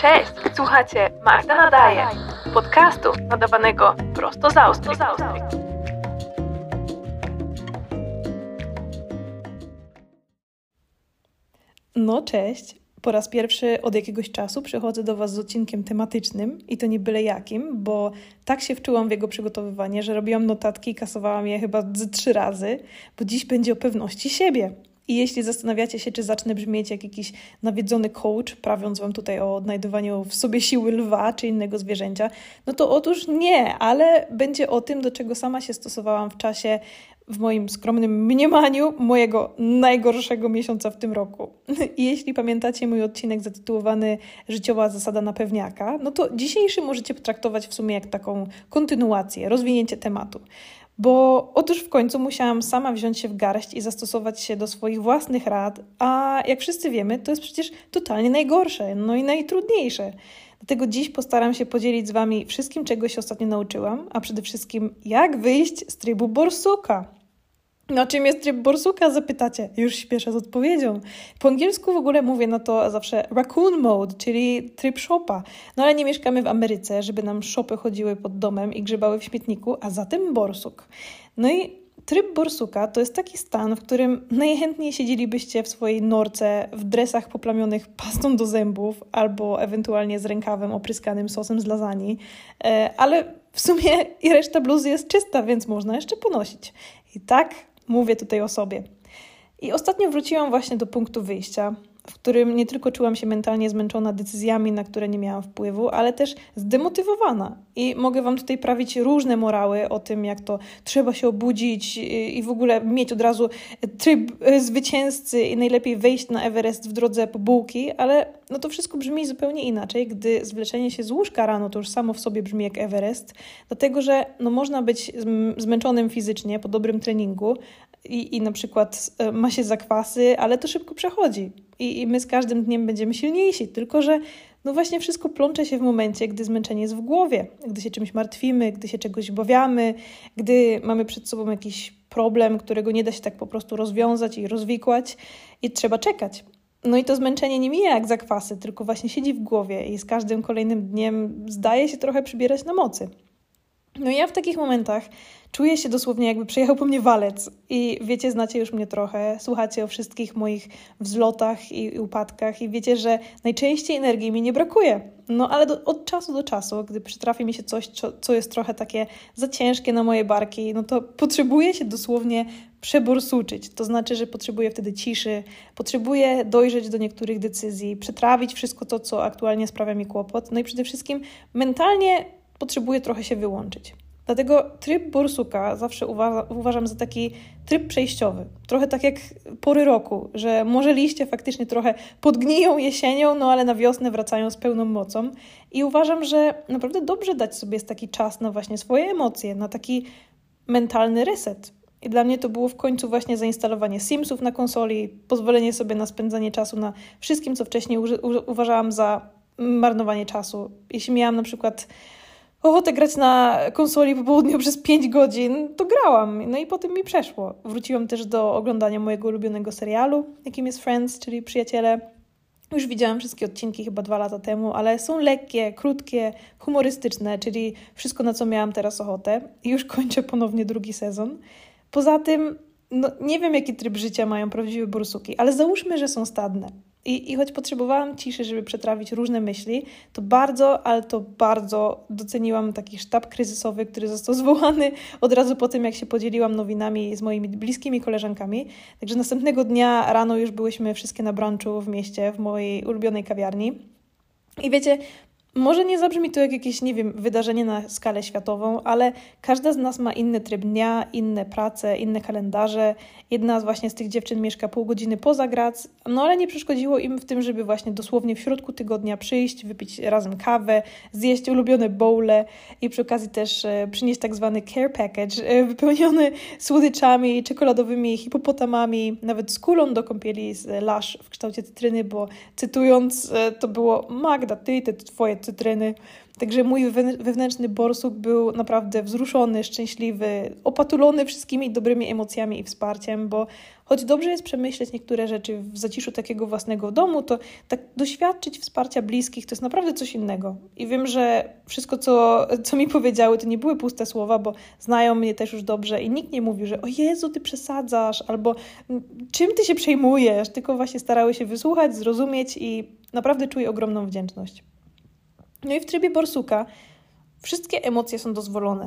Cześć, słuchacie Magda Nadaje, podcastu nadawanego prosto z Austrii. No cześć, po raz pierwszy od jakiegoś czasu przychodzę do Was z odcinkiem tematycznym i to nie byle jakim, bo tak się wczułam w jego przygotowywanie, że robiłam notatki i kasowałam je chyba z trzy razy, bo dziś będzie o pewności siebie. I jeśli zastanawiacie się, czy zacznę brzmieć jak jakiś nawiedzony coach, prawiąc Wam tutaj o odnajdywaniu w sobie siły lwa czy innego zwierzęcia, no to otóż nie, ale będzie o tym, do czego sama się stosowałam w czasie, w moim skromnym mniemaniu, mojego najgorszego miesiąca w tym roku. I jeśli pamiętacie mój odcinek zatytułowany Życiowa zasada na pewniaka, no to dzisiejszy możecie potraktować w sumie jak taką kontynuację, rozwinięcie tematu. Bo otóż w końcu musiałam sama wziąć się w garść i zastosować się do swoich własnych rad, a jak wszyscy wiemy, to jest przecież totalnie najgorsze, no i najtrudniejsze. Dlatego dziś postaram się podzielić z Wami wszystkim, czego się ostatnio nauczyłam, a przede wszystkim jak wyjść z trybu borsuka. No, czym jest tryb borsuka, zapytacie? Już śpieszę z odpowiedzią. Po angielsku w ogóle mówię na to zawsze raccoon mode, czyli tryb shopa. No ale nie mieszkamy w Ameryce, żeby nam shopy chodziły pod domem i grzebały w śmietniku, a zatem borsuk. No i tryb borsuka to jest taki stan, w którym najchętniej siedzielibyście w swojej norce w dresach poplamionych pastą do zębów albo ewentualnie z rękawem opryskanym sosem z lasagne, e, ale w sumie i reszta bluzy jest czysta, więc można jeszcze ponosić. I tak Mówię tutaj o sobie. I ostatnio wróciłam właśnie do punktu wyjścia, w którym nie tylko czułam się mentalnie zmęczona decyzjami, na które nie miałam wpływu, ale też zdemotywowana. I mogę Wam tutaj prawić różne morały o tym, jak to trzeba się obudzić i w ogóle mieć od razu tryb e, zwycięzcy i najlepiej wejść na Everest w drodze po bułki, ale no to wszystko brzmi zupełnie inaczej, gdy zwleczenie się z łóżka rano to już samo w sobie brzmi jak Everest, dlatego że no można być zmęczonym fizycznie po dobrym treningu, i, i na przykład e, ma się zakwasy, ale to szybko przechodzi. I, I my z każdym dniem będziemy silniejsi, tylko że no właśnie wszystko plącze się w momencie, gdy zmęczenie jest w głowie, gdy się czymś martwimy, gdy się czegoś obawiamy, gdy mamy przed sobą jakiś problem, którego nie da się tak po prostu rozwiązać i rozwikłać i trzeba czekać. No i to zmęczenie nie mija jak zakwasy, tylko właśnie siedzi w głowie i z każdym kolejnym dniem zdaje się trochę przybierać na mocy. No ja w takich momentach czuję się dosłownie jakby przyjechał po mnie walec i wiecie, znacie już mnie trochę, słuchacie o wszystkich moich wzlotach i upadkach i wiecie, że najczęściej energii mi nie brakuje. No ale do, od czasu do czasu, gdy przytrafi mi się coś, co, co jest trochę takie za ciężkie na moje barki, no to potrzebuję się dosłownie przeborsuczyć. To znaczy, że potrzebuję wtedy ciszy, potrzebuję dojrzeć do niektórych decyzji, przetrawić wszystko to, co aktualnie sprawia mi kłopot, no i przede wszystkim mentalnie potrzebuje trochę się wyłączyć. Dlatego tryb borsuka zawsze uważa, uważam za taki tryb przejściowy. Trochę tak jak pory roku, że może liście faktycznie trochę podgniją jesienią, no ale na wiosnę wracają z pełną mocą. I uważam, że naprawdę dobrze dać sobie taki czas na właśnie swoje emocje, na taki mentalny reset. I dla mnie to było w końcu właśnie zainstalowanie Simsów na konsoli, pozwolenie sobie na spędzanie czasu na wszystkim, co wcześniej uważałam za marnowanie czasu. Jeśli miałam na przykład ochotę grać na konsoli po południu przez 5 godzin, to grałam. No i potem mi przeszło. Wróciłam też do oglądania mojego ulubionego serialu, jakim jest Friends, czyli Przyjaciele. Już widziałam wszystkie odcinki chyba dwa lata temu, ale są lekkie, krótkie, humorystyczne, czyli wszystko, na co miałam teraz ochotę. I już kończę ponownie drugi sezon. Poza tym, no, nie wiem, jaki tryb życia mają prawdziwe borsuki, ale załóżmy, że są stadne. I, I choć potrzebowałam ciszy, żeby przetrawić różne myśli, to bardzo, ale to bardzo doceniłam taki sztab kryzysowy, który został zwołany od razu po tym, jak się podzieliłam nowinami z moimi bliskimi koleżankami. Także następnego dnia rano już byłyśmy wszystkie na brunchu w mieście, w mojej ulubionej kawiarni. I wiecie, może nie zabrzmi to jak jakieś, nie wiem, wydarzenie na skalę światową, ale każda z nas ma inny tryb dnia, inne prace, inne kalendarze. Jedna z właśnie z tych dziewczyn mieszka pół godziny poza Grac, no ale nie przeszkodziło im w tym, żeby właśnie dosłownie w środku tygodnia przyjść, wypić razem kawę, zjeść ulubione bowle i przy okazji też e, przynieść tak zwany care package, e, wypełniony słodyczami, czekoladowymi hipopotamami, nawet z kulą do kąpieli z lasz w kształcie cytryny, bo cytując, e, to było Magda, ty te twoje cytryny. Także mój wewnętrzny borsuk był naprawdę wzruszony, szczęśliwy, opatulony wszystkimi dobrymi emocjami i wsparciem, bo choć dobrze jest przemyśleć niektóre rzeczy w zaciszu takiego własnego domu, to tak doświadczyć wsparcia bliskich to jest naprawdę coś innego. I wiem, że wszystko, co, co mi powiedziały, to nie były puste słowa, bo znają mnie też już dobrze i nikt nie mówił, że o Jezu, ty przesadzasz, albo czym ty się przejmujesz, tylko właśnie starały się wysłuchać, zrozumieć i naprawdę czuję ogromną wdzięczność. No i w trybie borsuka wszystkie emocje są dozwolone.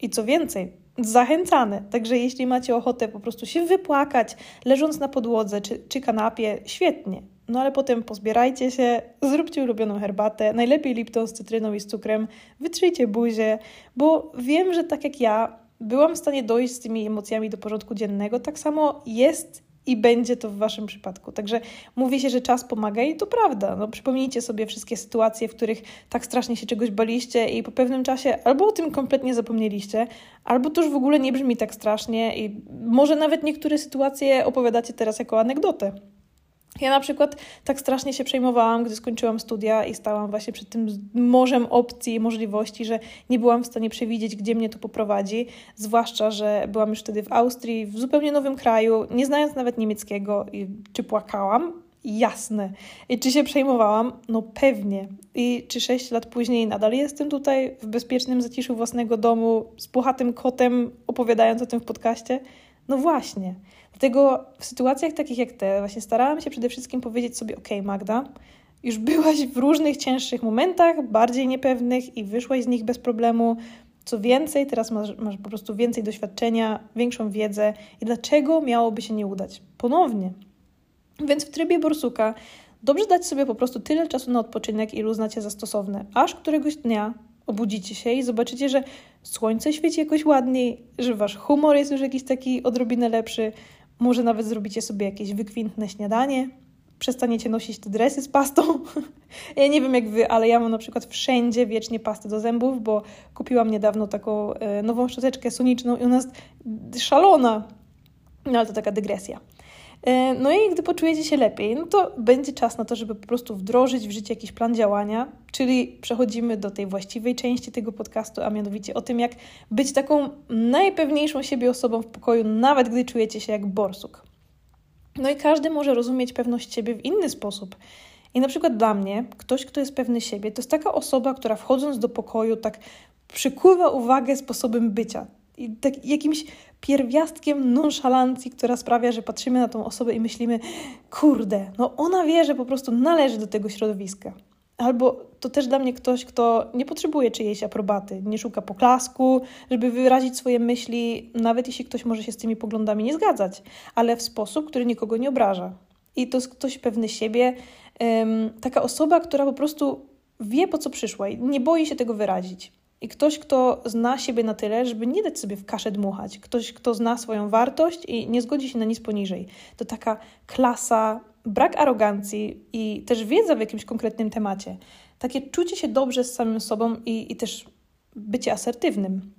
I co więcej, zachęcane. Także jeśli macie ochotę po prostu się wypłakać, leżąc na podłodze czy, czy kanapie, świetnie. No ale potem pozbierajcie się, zróbcie ulubioną herbatę, najlepiej Lipton z cytryną i z cukrem, wytrzyjcie buzię, bo wiem, że tak jak ja byłam w stanie dojść z tymi emocjami do porządku dziennego, tak samo jest i będzie to w Waszym przypadku. Także mówi się, że czas pomaga i to prawda. No, przypomnijcie sobie wszystkie sytuacje, w których tak strasznie się czegoś baliście i po pewnym czasie albo o tym kompletnie zapomnieliście, albo to już w ogóle nie brzmi tak strasznie i może nawet niektóre sytuacje opowiadacie teraz jako anegdotę. Ja na przykład tak strasznie się przejmowałam, gdy skończyłam studia i stałam właśnie przed tym morzem opcji i możliwości, że nie byłam w stanie przewidzieć, gdzie mnie to poprowadzi. Zwłaszcza, że byłam już wtedy w Austrii, w zupełnie nowym kraju, nie znając nawet niemieckiego. I czy płakałam? Jasne. I czy się przejmowałam? No pewnie. I czy sześć lat później nadal jestem tutaj w bezpiecznym zaciszu własnego domu z puchatym kotem, opowiadając o tym w podcaście? No właśnie. Dlatego w sytuacjach takich jak te, właśnie starałam się przede wszystkim powiedzieć sobie: OK, Magda, już byłaś w różnych cięższych momentach, bardziej niepewnych i wyszłaś z nich bez problemu. Co więcej, teraz masz, masz po prostu więcej doświadczenia, większą wiedzę i dlaczego miałoby się nie udać? Ponownie. Więc w trybie borsuka dobrze dać sobie po prostu tyle czasu na odpoczynek, ilu znacie za stosowne, aż któregoś dnia obudzicie się i zobaczycie, że słońce świeci jakoś ładniej, że wasz humor jest już jakiś taki odrobinę lepszy, może nawet zrobicie sobie jakieś wykwintne śniadanie, przestaniecie nosić te dresy z pastą. ja nie wiem jak wy, ale ja mam na przykład wszędzie wiecznie pastę do zębów, bo kupiłam niedawno taką e, nową szczoteczkę soniczną i ona jest szalona. No ale to taka dygresja. E, no i gdy poczujecie się lepiej, no to będzie czas na to, żeby po prostu wdrożyć w życie jakiś plan działania, czyli przechodzimy do tej właściwej części tego podcastu, a mianowicie o tym, jak być taką najpewniejszą siebie osobą w pokoju, nawet gdy czujecie się jak borsuk. No i każdy może rozumieć pewność siebie w inny sposób. I na przykład dla mnie, ktoś, kto jest pewny siebie, to jest taka osoba, która wchodząc do pokoju tak przykuwa uwagę sposobem bycia tak jakimś pierwiastkiem nonszalancji, która sprawia, że patrzymy na tą osobę i myślimy, kurde, no ona wie, że po prostu należy do tego środowiska. Albo to też dla mnie ktoś, kto nie potrzebuje czyjejś aprobaty, nie szuka poklasku, żeby wyrazić swoje myśli, nawet jeśli ktoś może się z tymi poglądami nie zgadzać, ale w sposób, który nikogo nie obraża. I to jest ktoś pewny siebie, taka osoba, która po prostu wie, po co przyszła i nie boi się tego wyrazić. I ktoś, kto zna siebie na tyle, żeby nie dać sobie w kaszę dmuchać. Ktoś, kto zna swoją wartość i nie zgodzi się na nic poniżej. To taka klasa, brak arogancji i też wiedza w jakimś konkretnym temacie. Takie czucie się dobrze z samym sobą i, i też bycie asertywnym.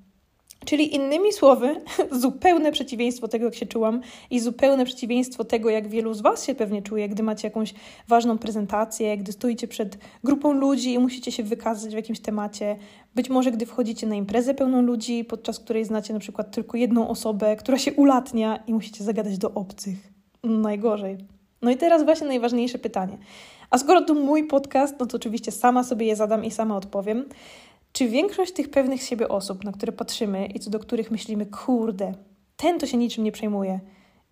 Czyli innymi słowy, zupełne przeciwieństwo tego, jak się czułam, i zupełne przeciwieństwo tego, jak wielu z Was się pewnie czuje, gdy macie jakąś ważną prezentację, gdy stoicie przed grupą ludzi i musicie się wykazać w jakimś temacie. Być może, gdy wchodzicie na imprezę pełną ludzi, podczas której znacie na przykład tylko jedną osobę, która się ulatnia i musicie zagadać do obcych. Najgorzej. No i teraz właśnie najważniejsze pytanie. A skoro to mój podcast, no to oczywiście sama sobie je zadam i sama odpowiem. Czy większość tych pewnych siebie osób, na które patrzymy i co do których myślimy, kurde, ten to się niczym nie przejmuje,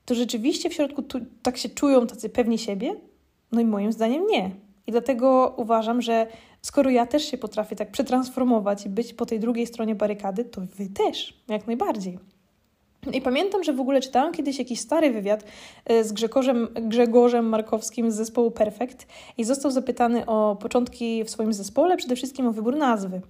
to rzeczywiście w środku tu, tak się czują tacy pewni siebie? No i moim zdaniem nie. I dlatego uważam, że skoro ja też się potrafię tak przetransformować i być po tej drugiej stronie barykady, to wy też, jak najbardziej. I pamiętam, że w ogóle czytałam kiedyś jakiś stary wywiad e, z Grzegorzem, Grzegorzem Markowskim z zespołu Perfect i został zapytany o początki w swoim zespole, przede wszystkim o wybór nazwy.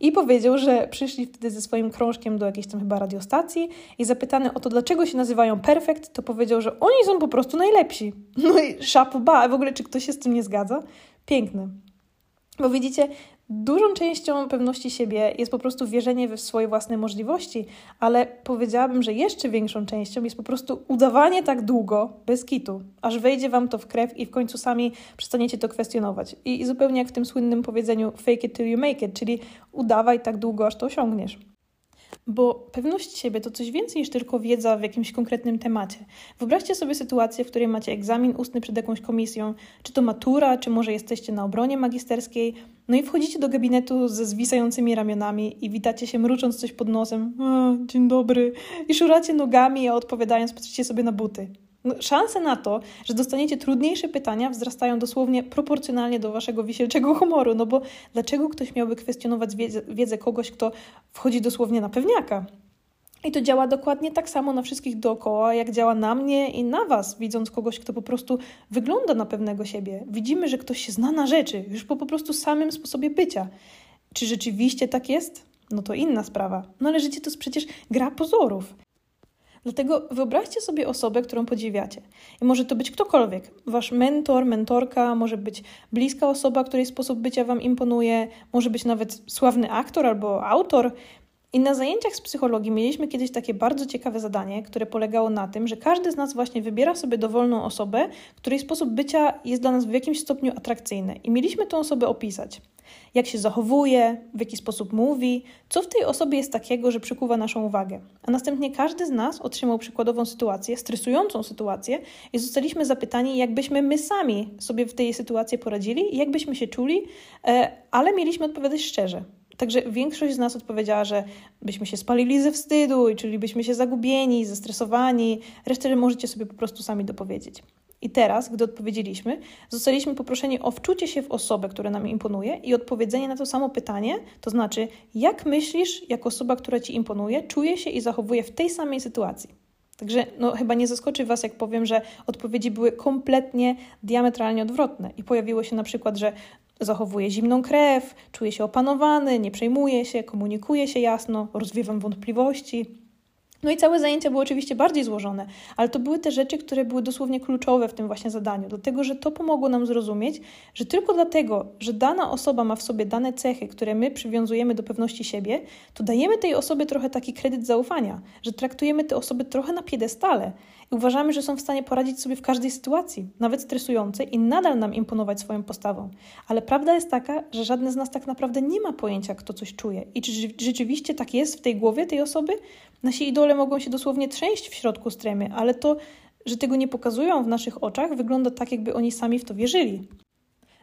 I powiedział, że przyszli wtedy ze swoim krążkiem do jakiejś tam chyba radiostacji i zapytany o to, dlaczego się nazywają Perfect, to powiedział, że oni są po prostu najlepsi. No i szapoba, w ogóle czy ktoś się z tym nie zgadza? Piękne. Bo widzicie, Dużą częścią pewności siebie jest po prostu wierzenie we swoje własne możliwości, ale powiedziałabym, że jeszcze większą częścią jest po prostu udawanie tak długo, bez kitu, aż wejdzie wam to w krew i w końcu sami przestaniecie to kwestionować. I, i zupełnie jak w tym słynnym powiedzeniu fake it till you make it, czyli udawaj tak długo, aż to osiągniesz. Bo pewność siebie to coś więcej niż tylko wiedza w jakimś konkretnym temacie. Wyobraźcie sobie sytuację, w której macie egzamin ustny przed jakąś komisją, czy to matura, czy może jesteście na obronie magisterskiej, no i wchodzicie do gabinetu ze zwisającymi ramionami i witacie się mrucząc coś pod nosem. dzień dobry. I szuracie nogami, a odpowiadając patrzycie sobie na buty. No, szanse na to, że dostaniecie trudniejsze pytania, wzrastają dosłownie proporcjonalnie do waszego wisielczego humoru. No bo dlaczego ktoś miałby kwestionować wiedzę, wiedzę kogoś, kto wchodzi dosłownie na pewniaka? I to działa dokładnie tak samo na wszystkich dookoła, jak działa na mnie i na Was, widząc kogoś, kto po prostu wygląda na pewnego siebie. Widzimy, że ktoś się zna na rzeczy, już po, po prostu samym sposobie bycia. Czy rzeczywiście tak jest? No to inna sprawa. No ale życie to przecież gra pozorów. Dlatego wyobraźcie sobie osobę, którą podziwiacie. I może to być ktokolwiek. Wasz mentor, mentorka, może być bliska osoba, której sposób bycia Wam imponuje, może być nawet sławny aktor albo autor. I na zajęciach z psychologii mieliśmy kiedyś takie bardzo ciekawe zadanie, które polegało na tym, że każdy z nas właśnie wybiera sobie dowolną osobę, której sposób bycia jest dla nas w jakimś stopniu atrakcyjny. I mieliśmy tę osobę opisać jak się zachowuje, w jaki sposób mówi, co w tej osobie jest takiego, że przykuwa naszą uwagę. A następnie każdy z nas otrzymał przykładową sytuację, stresującą sytuację i zostaliśmy zapytani, jakbyśmy my sami sobie w tej sytuacji poradzili, jakbyśmy się czuli, e, ale mieliśmy odpowiadać szczerze. Także większość z nas odpowiedziała, że byśmy się spalili ze wstydu i czulibyśmy się zagubieni, zestresowani. Resztę możecie sobie po prostu sami dopowiedzieć. I teraz, gdy odpowiedzieliśmy, zostaliśmy poproszeni o wczucie się w osobę, która nam imponuje i odpowiedzenie na to samo pytanie, to znaczy, jak myślisz, jako osoba, która ci imponuje, czuje się i zachowuje w tej samej sytuacji. Także no, chyba nie zaskoczy Was, jak powiem, że odpowiedzi były kompletnie diametralnie odwrotne. I pojawiło się na przykład, że zachowuje zimną krew, czuje się opanowany, nie przejmuje się, komunikuje się jasno, rozwiewam wątpliwości. No i całe zajęcia były oczywiście bardziej złożone, ale to były te rzeczy, które były dosłownie kluczowe w tym właśnie zadaniu, dlatego że to pomogło nam zrozumieć, że tylko dlatego, że dana osoba ma w sobie dane cechy, które my przywiązujemy do pewności siebie, to dajemy tej osobie trochę taki kredyt zaufania, że traktujemy te osoby trochę na piedestale i uważamy, że są w stanie poradzić sobie w każdej sytuacji, nawet stresującej, i nadal nam imponować swoją postawą. Ale prawda jest taka, że żadne z nas tak naprawdę nie ma pojęcia, kto coś czuje. I czy rzeczywiście tak jest w tej głowie tej osoby? Nasi idole mogą się dosłownie trzęść w środku stremy, ale to, że tego nie pokazują w naszych oczach, wygląda tak, jakby oni sami w to wierzyli.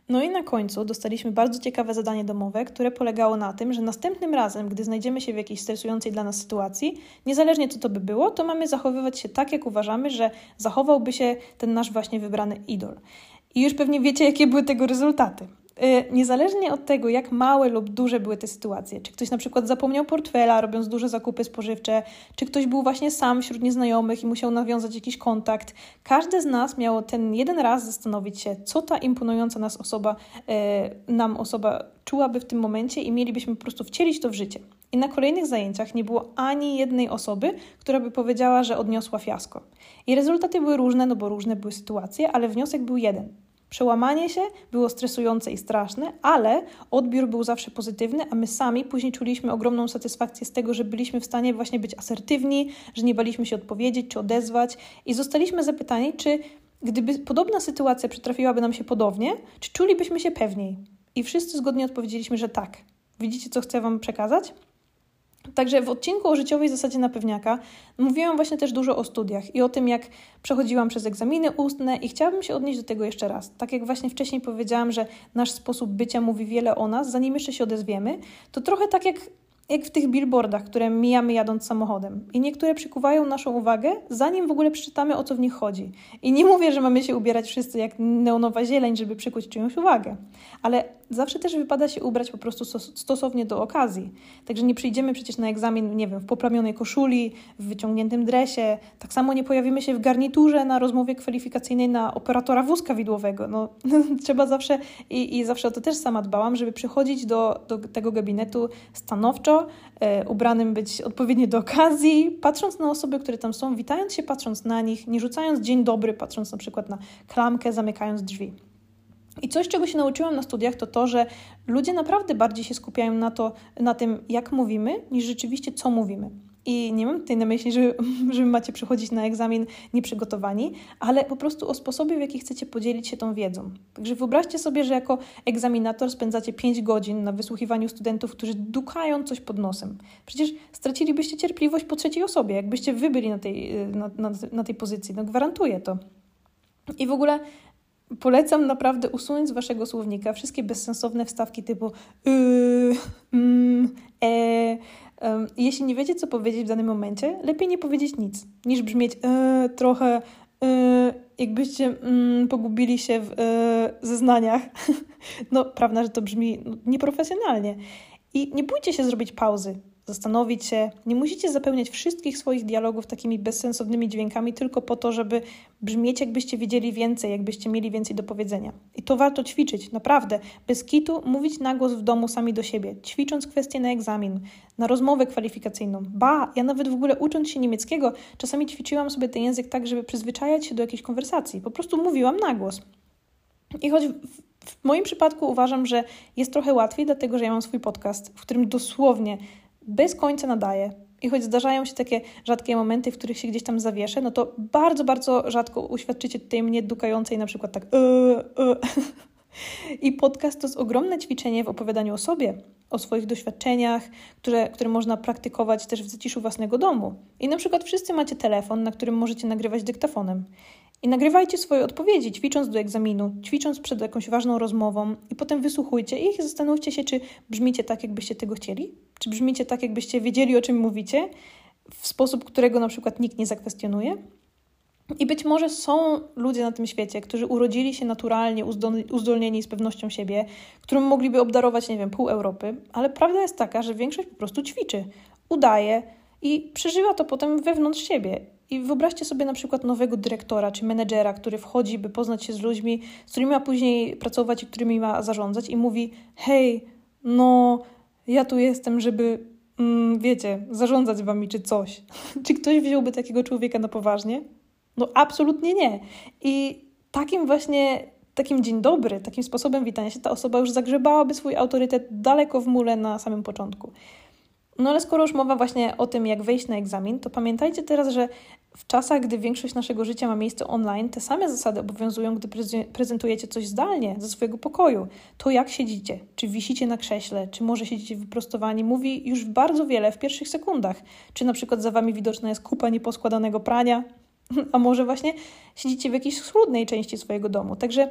No i na końcu dostaliśmy bardzo ciekawe zadanie domowe, które polegało na tym, że następnym razem, gdy znajdziemy się w jakiejś stresującej dla nas sytuacji, niezależnie co to by było, to mamy zachowywać się tak, jak uważamy, że zachowałby się ten nasz właśnie wybrany idol. I już pewnie wiecie, jakie były tego rezultaty. Y, niezależnie od tego, jak małe lub duże były te sytuacje, czy ktoś na przykład zapomniał portfela, robiąc duże zakupy spożywcze, czy ktoś był właśnie sam wśród nieznajomych i musiał nawiązać jakiś kontakt, każde z nas miało ten jeden raz zastanowić się, co ta imponująca nas osoba, y, nam osoba czułaby w tym momencie i mielibyśmy po prostu wcielić to w życie. I na kolejnych zajęciach nie było ani jednej osoby, która by powiedziała, że odniosła fiasko. I rezultaty były różne, no bo różne były sytuacje, ale wniosek był jeden – Przełamanie się było stresujące i straszne, ale odbiór był zawsze pozytywny, a my sami później czuliśmy ogromną satysfakcję z tego, że byliśmy w stanie właśnie być asertywni, że nie baliśmy się odpowiedzieć czy odezwać i zostaliśmy zapytani, czy gdyby podobna sytuacja przytrafiłaby nam się podobnie, czy czulibyśmy się pewniej. I wszyscy zgodnie odpowiedzieliśmy, że tak. Widzicie, co chcę Wam przekazać? Także w odcinku o życiowej zasadzie na pewniaka mówiłam właśnie też dużo o studiach i o tym, jak przechodziłam przez egzaminy ustne i chciałabym się odnieść do tego jeszcze raz. Tak jak właśnie wcześniej powiedziałam, że nasz sposób bycia mówi wiele o nas, zanim jeszcze się odezwiemy, to trochę tak jak jak w tych billboardach, które mijamy jadąc samochodem. I niektóre przykuwają naszą uwagę, zanim w ogóle przeczytamy, o co w nich chodzi. I nie mówię, że mamy się ubierać wszyscy jak neonowa zieleń, żeby przykuć czyjąś uwagę, ale zawsze też wypada się ubrać po prostu stosownie do okazji. Także nie przyjdziemy przecież na egzamin, nie wiem, w poplamionej koszuli, w wyciągniętym dresie. Tak samo nie pojawimy się w garniturze na rozmowie kwalifikacyjnej na operatora wózka widłowego. No, trzeba zawsze, i, i zawsze o to też sama dbałam, żeby przychodzić do, do tego gabinetu stanowczo, e, ubranym być odpowiednio do okazji, patrząc na osoby, które tam są, witając się, patrząc na nich, nie rzucając dzień dobry, patrząc na przykład na klamkę, zamykając drzwi. I coś, czego się nauczyłam na studiach, to to, że ludzie naprawdę bardziej się skupiają na, to, na tym, jak mówimy, niż rzeczywiście, co mówimy. I nie mam tutaj na myśli, że, że macie przychodzić na egzamin nieprzygotowani, ale po prostu o sposobie, w jaki chcecie podzielić się tą wiedzą. Także wyobraźcie sobie, że jako egzaminator spędzacie 5 godzin na wysłuchiwaniu studentów, którzy dukają coś pod nosem. Przecież stracilibyście cierpliwość po trzeciej osobie, jakbyście wy byli na tej, na, na, na tej pozycji. No gwarantuję to. I w ogóle Polecam naprawdę usunąć z waszego słownika wszystkie bezsensowne wstawki typu yy, mm, e. Jeśli nie wiecie, co powiedzieć w danym momencie, lepiej nie powiedzieć nic, niż brzmieć e, trochę e, jakbyście mm, pogubili się w e, zeznaniach. no, prawda, że to brzmi no, nieprofesjonalnie. I nie bójcie się zrobić pauzy zastanowić się. Nie musicie zapełniać wszystkich swoich dialogów takimi bezsensownymi dźwiękami tylko po to, żeby brzmieć, jakbyście wiedzieli więcej, jakbyście mieli więcej do powiedzenia. I to warto ćwiczyć, naprawdę. Bez kitu mówić na głos w domu sami do siebie, ćwicząc kwestie na egzamin, na rozmowę kwalifikacyjną. Ba, ja nawet w ogóle ucząc się niemieckiego, czasami ćwiczyłam sobie ten język tak, żeby przyzwyczajać się do jakiejś konwersacji. Po prostu mówiłam na głos. I choć w moim przypadku uważam, że jest trochę łatwiej, dlatego że ja mam swój podcast, w którym dosłownie bez końca nadaje. I choć zdarzają się takie rzadkie momenty, w których się gdzieś tam zawieszę, no to bardzo, bardzo rzadko uświadczycie tutaj mnie dukającej na przykład tak yy, yy. I podcast to jest ogromne ćwiczenie w opowiadaniu o sobie, o swoich doświadczeniach, które, które można praktykować też w zaciszu własnego domu. I na przykład wszyscy macie telefon, na którym możecie nagrywać dyktafonem. I nagrywajcie swoje odpowiedzi, ćwicząc do egzaminu, ćwicząc przed jakąś ważną rozmową, i potem wysłuchujcie ich i zastanówcie się, czy brzmicie tak, jakbyście tego chcieli, czy brzmicie tak, jakbyście wiedzieli, o czym mówicie, w sposób, którego na przykład nikt nie zakwestionuje. I być może są ludzie na tym świecie, którzy urodzili się naturalnie, uzdolnieni z pewnością siebie, którym mogliby obdarować, nie wiem, pół Europy, ale prawda jest taka, że większość po prostu ćwiczy, udaje i przeżywa to potem wewnątrz siebie. I wyobraźcie sobie na przykład nowego dyrektora czy menedżera, który wchodzi, by poznać się z ludźmi, z którymi ma później pracować i którymi ma zarządzać, i mówi: Hej, no, ja tu jestem, żeby, mm, wiecie, zarządzać wami czy coś. czy ktoś wziąłby takiego człowieka na poważnie? No, absolutnie nie. I takim właśnie takim dzień dobry, takim sposobem witania się ta osoba już zagrzebałaby swój autorytet daleko w mule na samym początku. No ale skoro już mowa właśnie o tym, jak wejść na egzamin, to pamiętajcie teraz, że w czasach, gdy większość naszego życia ma miejsce online, te same zasady obowiązują, gdy prezentujecie coś zdalnie ze swojego pokoju. To jak siedzicie, czy wisicie na krześle, czy może siedzicie wyprostowani, mówi już bardzo wiele w pierwszych sekundach. Czy na przykład za wami widoczna jest kupa nieposkładanego prania, a może właśnie siedzicie w jakiejś schludnej części swojego domu. Także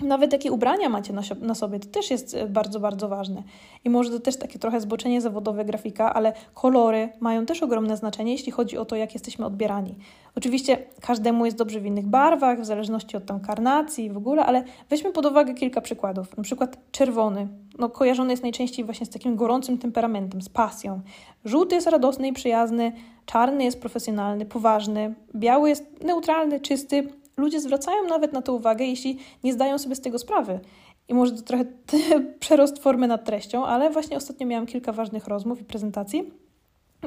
nawet jakie ubrania macie na, sobie, to też jest e, bardzo, bardzo ważne. I może to też takie trochę zboczenie zawodowe grafika, ale kolory mają też ogromne znaczenie, jeśli chodzi o to, jak jesteśmy odbierani. Oczywiście każdemu jest dobrze w innych barwach, w zależności od tam karnacji w ogóle, ale weźmy pod uwagę kilka przykładów. Na przykład czerwony, no kojarzony jest najczęściej właśnie z takim gorącym temperamentem, z pasją. Żółty jest radosny i przyjazny, czarny jest profesjonalny, poważny, biały jest neutralny, czysty, ludzie zwracają nawet na to uwagę, jeśli nie zdają sobie z tego sprawy. I może to trochę przerost formy nad treścią, ale właśnie ostatnio miałam kilka ważnych rozmów i prezentacji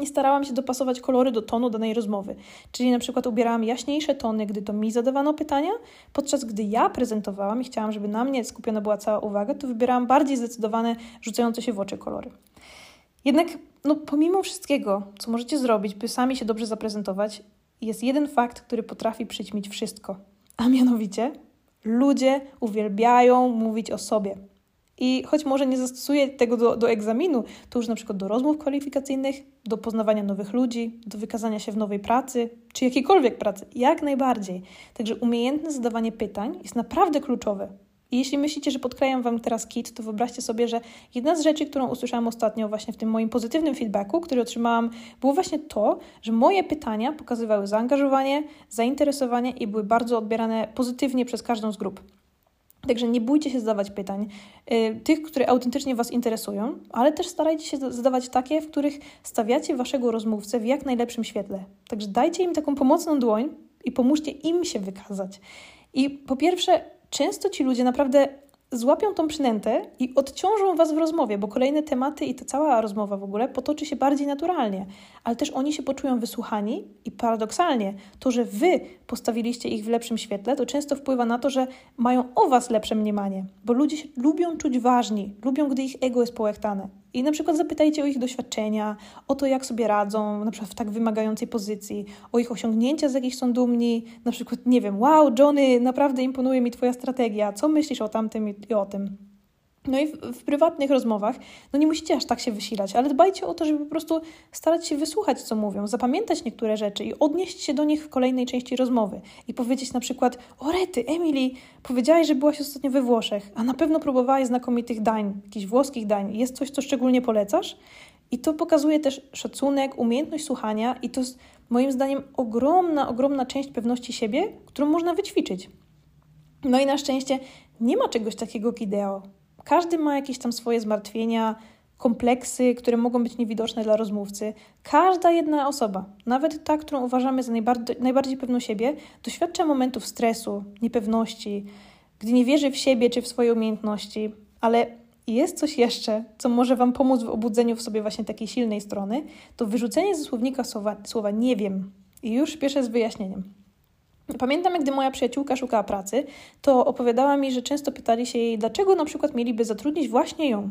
i starałam się dopasować kolory do tonu danej rozmowy. Czyli na przykład ubierałam jaśniejsze tony, gdy to mi zadawano pytania, podczas gdy ja prezentowałam i chciałam, żeby na mnie skupiona była cała uwaga, to wybierałam bardziej zdecydowane, rzucające się w oczy kolory. Jednak, no, pomimo wszystkiego, co możecie zrobić, by sami się dobrze zaprezentować, jest jeden fakt, który potrafi przyćmić wszystko. A mianowicie, ludzie uwielbiają mówić o sobie. I choć może nie zastosuję tego do, do egzaminu, to już na przykład do rozmów kwalifikacyjnych, do poznawania nowych ludzi, do wykazania się w nowej pracy, czy jakiejkolwiek pracy, jak najbardziej. Także umiejętne zadawanie pytań jest naprawdę kluczowe. Jeśli myślicie, że podklejam Wam teraz kit, to wyobraźcie sobie, że jedna z rzeczy, którą usłyszałam ostatnio właśnie w tym moim pozytywnym feedbacku, który otrzymałam, było właśnie to, że moje pytania pokazywały zaangażowanie, zainteresowanie i były bardzo odbierane pozytywnie przez każdą z grup. Także nie bójcie się zadawać pytań, yy, tych, które autentycznie Was interesują, ale też starajcie się zadawać takie, w których stawiacie Waszego rozmówcę w jak najlepszym świetle. Także dajcie im taką pomocną dłoń i pomóżcie im się wykazać. I po pierwsze, często ci ludzie naprawdę złapią tą przynętę i odciążą was w rozmowie, bo kolejne tematy i ta cała rozmowa w ogóle potoczy się bardziej naturalnie, ale też oni się poczują wysłuchani i paradoksalnie to, że wy postawiliście ich w lepszym świetle, to często wpływa na to, że mają o was lepsze mniemanie, bo ludzie lubią czuć ważni, lubią, gdy ich ego jest połechtane. I na przykład zapytajcie o ich doświadczenia, o to, jak sobie radzą, na przykład w tak wymagającej pozycji, o ich osiągnięcia, z jakich są dumni. Na przykład, nie wiem, wow, Johnny, naprawdę imponuje mi Twoja strategia, co myślisz o tamtym i o tym? No i w, w, prywatnych rozmowach, no nie musicie aż tak się wysilać, ale dbajcie o to, żeby po prostu starać się wysłuchać, co mówią, zapamiętać niektóre rzeczy i odnieść się do nich w kolejnej części rozmowy. I powiedzieć na przykład, o rety, Emily, powiedziałaś, że byłaś ostatnio we Włoszech, a na pewno próbowałaś znakomitych dań, jakichś włoskich dań. Jest coś, co szczególnie polecasz? I to pokazuje też szacunek, umiejętność słuchania i to jest moim zdaniem ogromna, ogromna część pewności siebie, którą można wyćwiczyć. No i na szczęście nie ma czegoś takiego jak ideo. Każdy ma jakieś tam swoje zmartwienia, kompleksy, które mogą być niewidoczne dla rozmówcy. Każda jedna osoba, nawet ta, którą uważamy za najbardziej, najbardziej pewną siebie, doświadcza momentów stresu, niepewności, gdy nie wierzy w siebie czy w swoje umiejętności, ale jest coś jeszcze, co może Wam pomóc w obudzeniu w sobie właśnie takiej silnej strony, to wyrzucenie ze słownika słowa, słowa nie wiem. I już spieszę z wyjaśnieniem. Pamiętam, gdy moja przyjaciółka szukała pracy, to opowiadała mi, że często pytali się jej, dlaczego na przykład mieliby zatrudnić właśnie ją.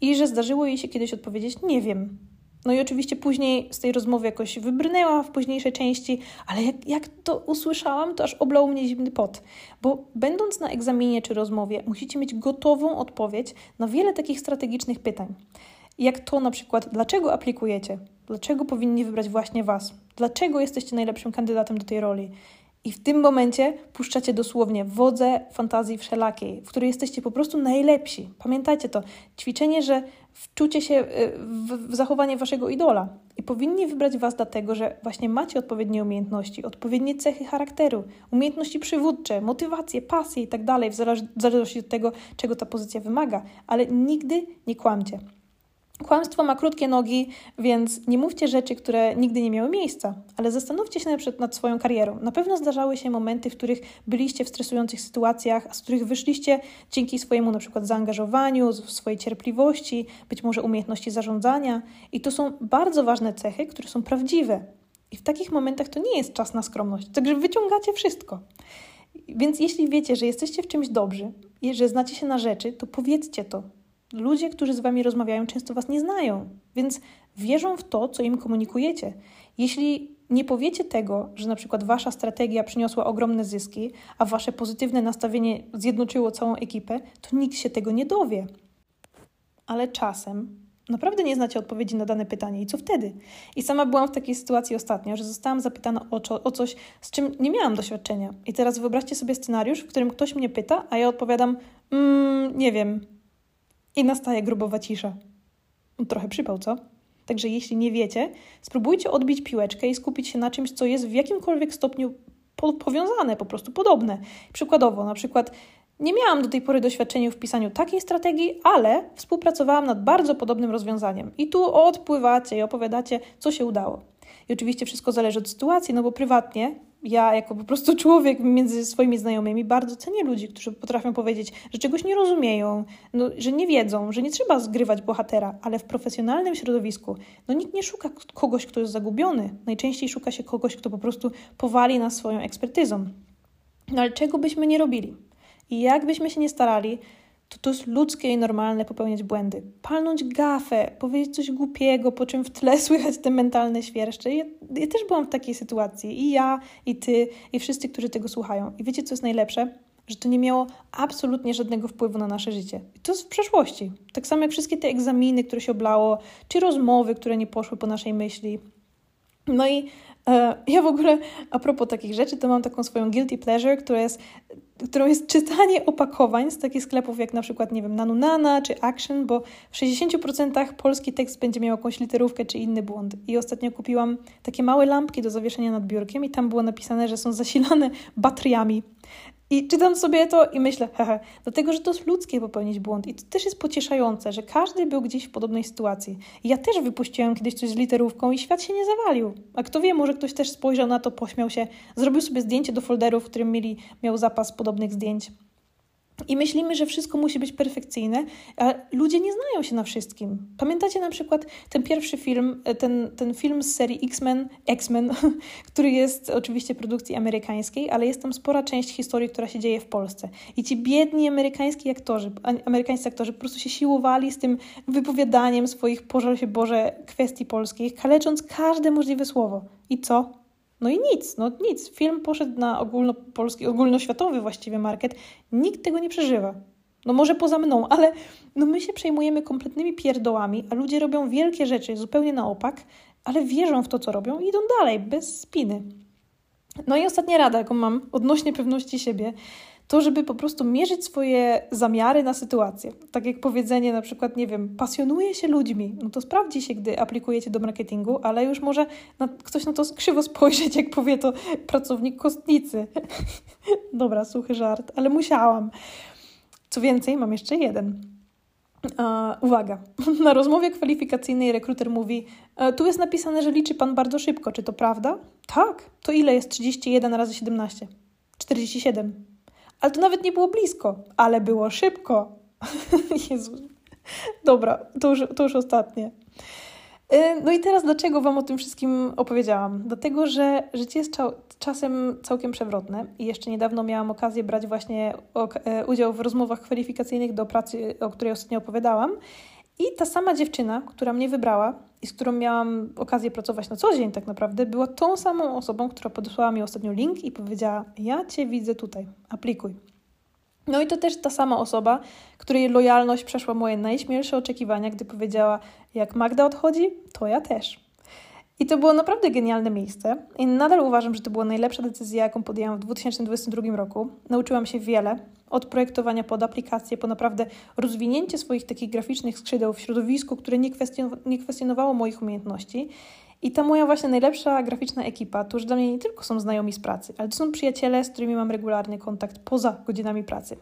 I że zdarzyło jej się kiedyś odpowiedzieć, nie wiem. No i oczywiście później z tej rozmowy jakoś wybrnęła w późniejszej części, ale jak, jak to usłyszałam, to aż oblał mnie zimny pot. Bo będąc na egzaminie czy rozmowie, musicie mieć gotową odpowiedź na wiele takich strategicznych pytań. Jak to na przykład, dlaczego aplikujecie? Dlaczego powinni wybrać właśnie Was? Dlaczego jesteście najlepszym kandydatem do tej roli? I w tym momencie puszczacie dosłownie wodze fantazji wszelakiej, w której jesteście po prostu najlepsi. Pamiętajcie to. Ćwiczenie, że wczucie się y, w, zachowanie waszego idola. I powinni wybrać was dlatego, że właśnie macie odpowiednie umiejętności, odpowiednie cechy charakteru, umiejętności przywódcze, motywację, pasję i tak dalej, w zależności od tego, czego ta pozycja wymaga. Ale nigdy nie kłamcie. Kłamstwo ma krótkie nogi, więc nie mówcie rzeczy, które nigdy nie miały miejsca, ale zastanówcie się na przykład nad swoją karierą. Na pewno zdarzały się momenty, w których byliście w stresujących sytuacjach, z których wyszliście dzięki swojemu na przykład zaangażowaniu, swojej cierpliwości, być może umiejętności zarządzania. I to są bardzo ważne cechy, które są prawdziwe. I w takich momentach to nie jest czas na skromność, także wyciągacie wszystko. Więc jeśli wiecie, że jesteście w czymś dobrzy i że znacie się na rzeczy, to powiedzcie to, Ludzie, którzy z wami rozmawiają, często was nie znają, więc wierzą w to, co im komunikujecie. Jeśli nie powiecie tego, że na przykład wasza strategia przyniosła ogromne zyski, a wasze pozytywne nastawienie zjednoczyło całą ekipę, to nikt się tego nie dowie. Ale czasem naprawdę nie znacie odpowiedzi na dane pytanie i co wtedy? I sama byłam w takiej sytuacji ostatnio, że zostałam zapytana o, o coś, z czym nie miałam doświadczenia. I teraz wyobraźcie sobie scenariusz, w którym ktoś mnie pyta, a ja odpowiadam, mm, nie wiem, i nastaje grubowa cisza. Trochę przypał, co? Także jeśli nie wiecie, spróbujcie odbić piłeczkę i skupić się na czymś, co jest w jakimkolwiek stopniu po powiązane, po prostu podobne. Przykładowo, na przykład nie miałam do tej pory doświadczenia w pisaniu takiej strategii, ale współpracowałam nad bardzo podobnym rozwiązaniem. I tu odpływacie i opowiadacie, co się udało. I oczywiście wszystko zależy od sytuacji, no bo prywatnie ja jako po prostu człowiek między swoimi znajomymi bardzo cenię ludzi, którzy potrafią powiedzieć, że czegoś nie rozumieją, no, że nie wiedzą, że nie trzeba zgrywać bohatera, ale w profesjonalnym środowisku no, nikt nie szuka kogoś, kto jest zagubiony. Najczęściej szuka się kogoś, kto po prostu powali nas swoją ekspertyzą. No ale czego byśmy nie robili? I jak byśmy się nie starali, to to jest ludzkie i normalne popełniać błędy. Palnąć gafę, powiedzieć coś głupiego, po czym w tle słychać te mentalne świerszcze. Ja, ja też byłam w takiej sytuacji. I ja, i ty, i wszyscy, którzy tego słuchają. I wiecie, co jest najlepsze? Że to nie miało absolutnie żadnego wpływu na nasze życie. I to jest w przeszłości. Tak samo jak wszystkie te egzaminy, które się oblało, czy rozmowy, które nie poszły po naszej myśli. No i e, ja w ogóle, a propos takich rzeczy, to mam taką swoją guilty pleasure, która jest którą jest czytanie opakowań z takich sklepów jak na przykład, nie wiem, Nanunana czy Action, bo w 60% polski tekst będzie miał jakąś literówkę czy inny błąd. I ostatnio kupiłam takie małe lampki do zawieszenia nad biurkiem i tam było napisane, że są zasilane bateriami. I czytam sobie to i myślę, hehe, dlatego, że to jest ludzkie popełnić błąd. I to też jest pocieszające, że każdy był gdzieś w podobnej sytuacji. Ja też wypuściłam kiedyś coś z literówką i świat się nie zawalił. A kto wie, może ktoś też spojrzał na to, pośmiał się, zrobił sobie zdjęcie do folderu, w którym mieli, miał zapas podobnych zdjęć. I myślimy, że wszystko musi być perfekcyjne, a ludzie nie znają się na wszystkim. Pamiętacie na przykład ten pierwszy film, e, ten, ten film z serii X-Men, X-Men, który jest oczywiście produkcji amerykańskiej, ale jest tam spora część historii, która się dzieje w Polsce. I ci biedni amerykańscy aktorzy, amerykańscy aktorzy po prostu się siłowali z tym wypowiadaniem swoich, pożal się Boże, kwestii polskich, kalecząc każde możliwe słowo. I co? No i nic, no nic. Film poszedł na ogólnopolski, ogólnoświatowy właściwie market. Nikt tego nie przeżywa. No może poza mną, ale no my się przejmujemy kompletnymi pierdołami, a ludzie robią wielkie rzeczy zupełnie na opak, ale wierzą w to, co robią i idą dalej, bez spiny. No i ostatnia rada, jaką mam odnośnie pewności siebie, to, żeby po prostu mierzyć swoje zamiary na sytuację. Tak jak powiedzenie na przykład, nie wiem, pasjonuje się ludźmi, no to sprawdzi się, gdy aplikujecie do marketingu, ale już może na, ktoś na to krzywo spojrzeć, jak powie to pracownik kostnicy. Dobra, suchy żart, ale musiałam. Co więcej, mam jeszcze jeden. Uwaga, na rozmowie kwalifikacyjnej rekruter mówi: e, Tu jest napisane, że liczy pan bardzo szybko. Czy to prawda? Tak. To ile jest 31 razy 17? 47. Ale to nawet nie było blisko, ale było szybko. Jezu. Dobra, to już, to już ostatnie. Y, no i teraz dlaczego Wam o tym wszystkim opowiedziałam? Dlatego, że życie jest czasem całkiem przewrotne i jeszcze niedawno miałam okazję brać właśnie e, udział w rozmowach kwalifikacyjnych do pracy, o której ostatnio opowiadałam. I ta sama dziewczyna, która mnie wybrała i z którą miałam okazję pracować na co dzień tak naprawdę, była tą samą osobą, która podesłała mi ostatnio link i powiedziała: Ja Cię widzę tutaj, aplikuj. No i to też ta sama osoba, której lojalność przeszła moje najśmielsze oczekiwania, gdy powiedziała: Jak Magda odchodzi, to ja też. I to było naprawdę genialne miejsce i nadal uważam, że to była najlepsza decyzja, jaką podjęłam w 2022 roku. Nauczyłam się wiele, od projektowania pod aplikacje, po naprawdę rozwinięcie swoich takich graficznych skrzydeł w środowisku, które nie, nie kwestionowało moich umiejętności. I ta moja właśnie najlepsza graficzna ekipa to już dla mnie nie tylko są znajomi z pracy, ale to są przyjaciele, z którymi mam regularny kontakt poza godzinami pracy.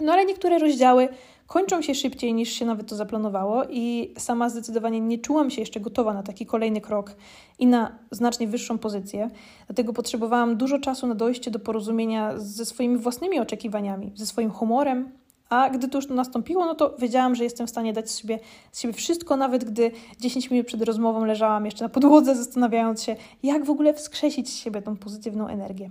No ale niektóre rozdziały kończą się szybciej niż się nawet to zaplanowało i sama zdecydowanie nie czułam się jeszcze gotowa na taki kolejny krok i na znacznie wyższą pozycję. Dlatego potrzebowałam dużo czasu na dojście do porozumienia ze swoimi własnymi oczekiwaniami, ze swoim humorem, a gdy to już nastąpiło, no to wiedziałam, że jestem w stanie dać z siebie, z siebie wszystko, nawet gdy 10 minut przed rozmową leżałam jeszcze na podłodze, zastanawiając się, jak w ogóle wskrzesić z siebie tą pozytywną energię.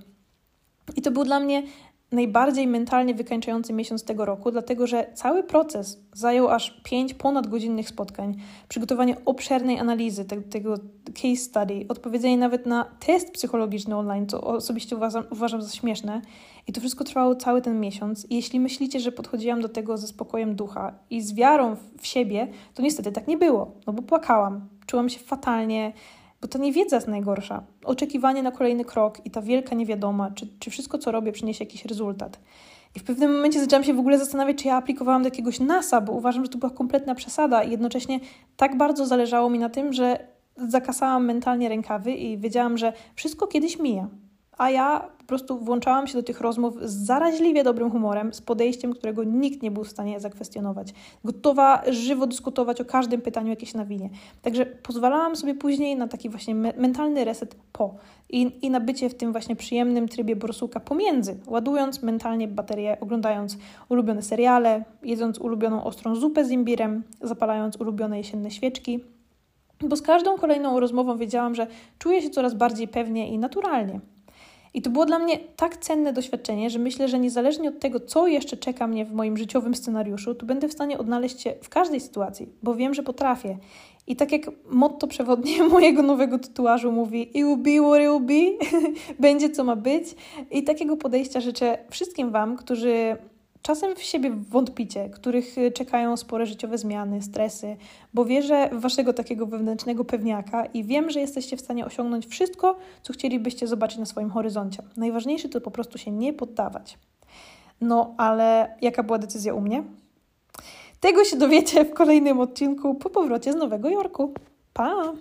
I to był dla mnie najbardziej mentalnie wykańczający miesiąc tego roku, dlatego że cały proces zajął aż pięć ponadgodzinnych spotkań, przygotowanie obszernej analizy te, tego case study, odpowiedzenie nawet na test psychologiczny online, co osobiście uważam, uważam za śmieszne. I to wszystko trwało cały ten miesiąc. I jeśli myślicie, że podchodziłam do tego ze spokojem ducha i z wiarą w siebie, to niestety tak nie było, no bo płakałam, czułam się fatalnie, bo ta niewiedza jest najgorsza. Oczekiwanie na kolejny krok i ta wielka niewiadoma, czy, czy wszystko, co robię, przyniesie jakiś rezultat. I w pewnym momencie zaczęłam się w ogóle zastanawiać, czy ja aplikowałam do jakiegoś NASA, bo uważam, że to była kompletna przesada i jednocześnie tak bardzo zależało mi na tym, że zakasałam mentalnie rękawy i wiedziałam, że wszystko kiedyś mija. A ja po prostu włączałam się do tych rozmów z zaraźliwie dobrym humorem, z podejściem, którego nikt nie był w stanie zakwestionować. Gotowa żywo dyskutować o każdym pytaniu, jakie się nawinie. Także pozwalałam sobie później na taki właśnie me mentalny reset po i, i na bycie w tym właśnie przyjemnym trybie borsuka pomiędzy, ładując mentalnie baterię, oglądając ulubione seriale, jedząc ulubioną ostrą zupę z imbirem, zapalając ulubione jesienne świeczki. Bo z każdą kolejną rozmową wiedziałam, że czuję się coraz bardziej pewnie i naturalnie. I to było dla mnie tak cenne doświadczenie, że myślę, że niezależnie od tego, co jeszcze czeka mnie w moim życiowym scenariuszu, to będę w stanie odnaleźć się w każdej sytuacji, bo wiem, że potrafię. I tak jak motto przewodnie mojego nowego tatuażu mówi It be what it be, będzie co ma być. I takiego podejścia życzę wszystkim Wam, którzy czasem w siebie wątpicie, których y, czekają spore życiowe zmiany, stresy, bo wierzę w waszego takiego wewnętrznego pewniaka i wiem, że jesteście w stanie osiągnąć wszystko, co chcielibyście zobaczyć na swoim horyzoncie. Najważniejsze to po prostu się nie poddawać. No, ale jaka była decyzja u mnie? Tego się dowiecie w kolejnym odcinku po powrocie z Nowego Jorku. Pa!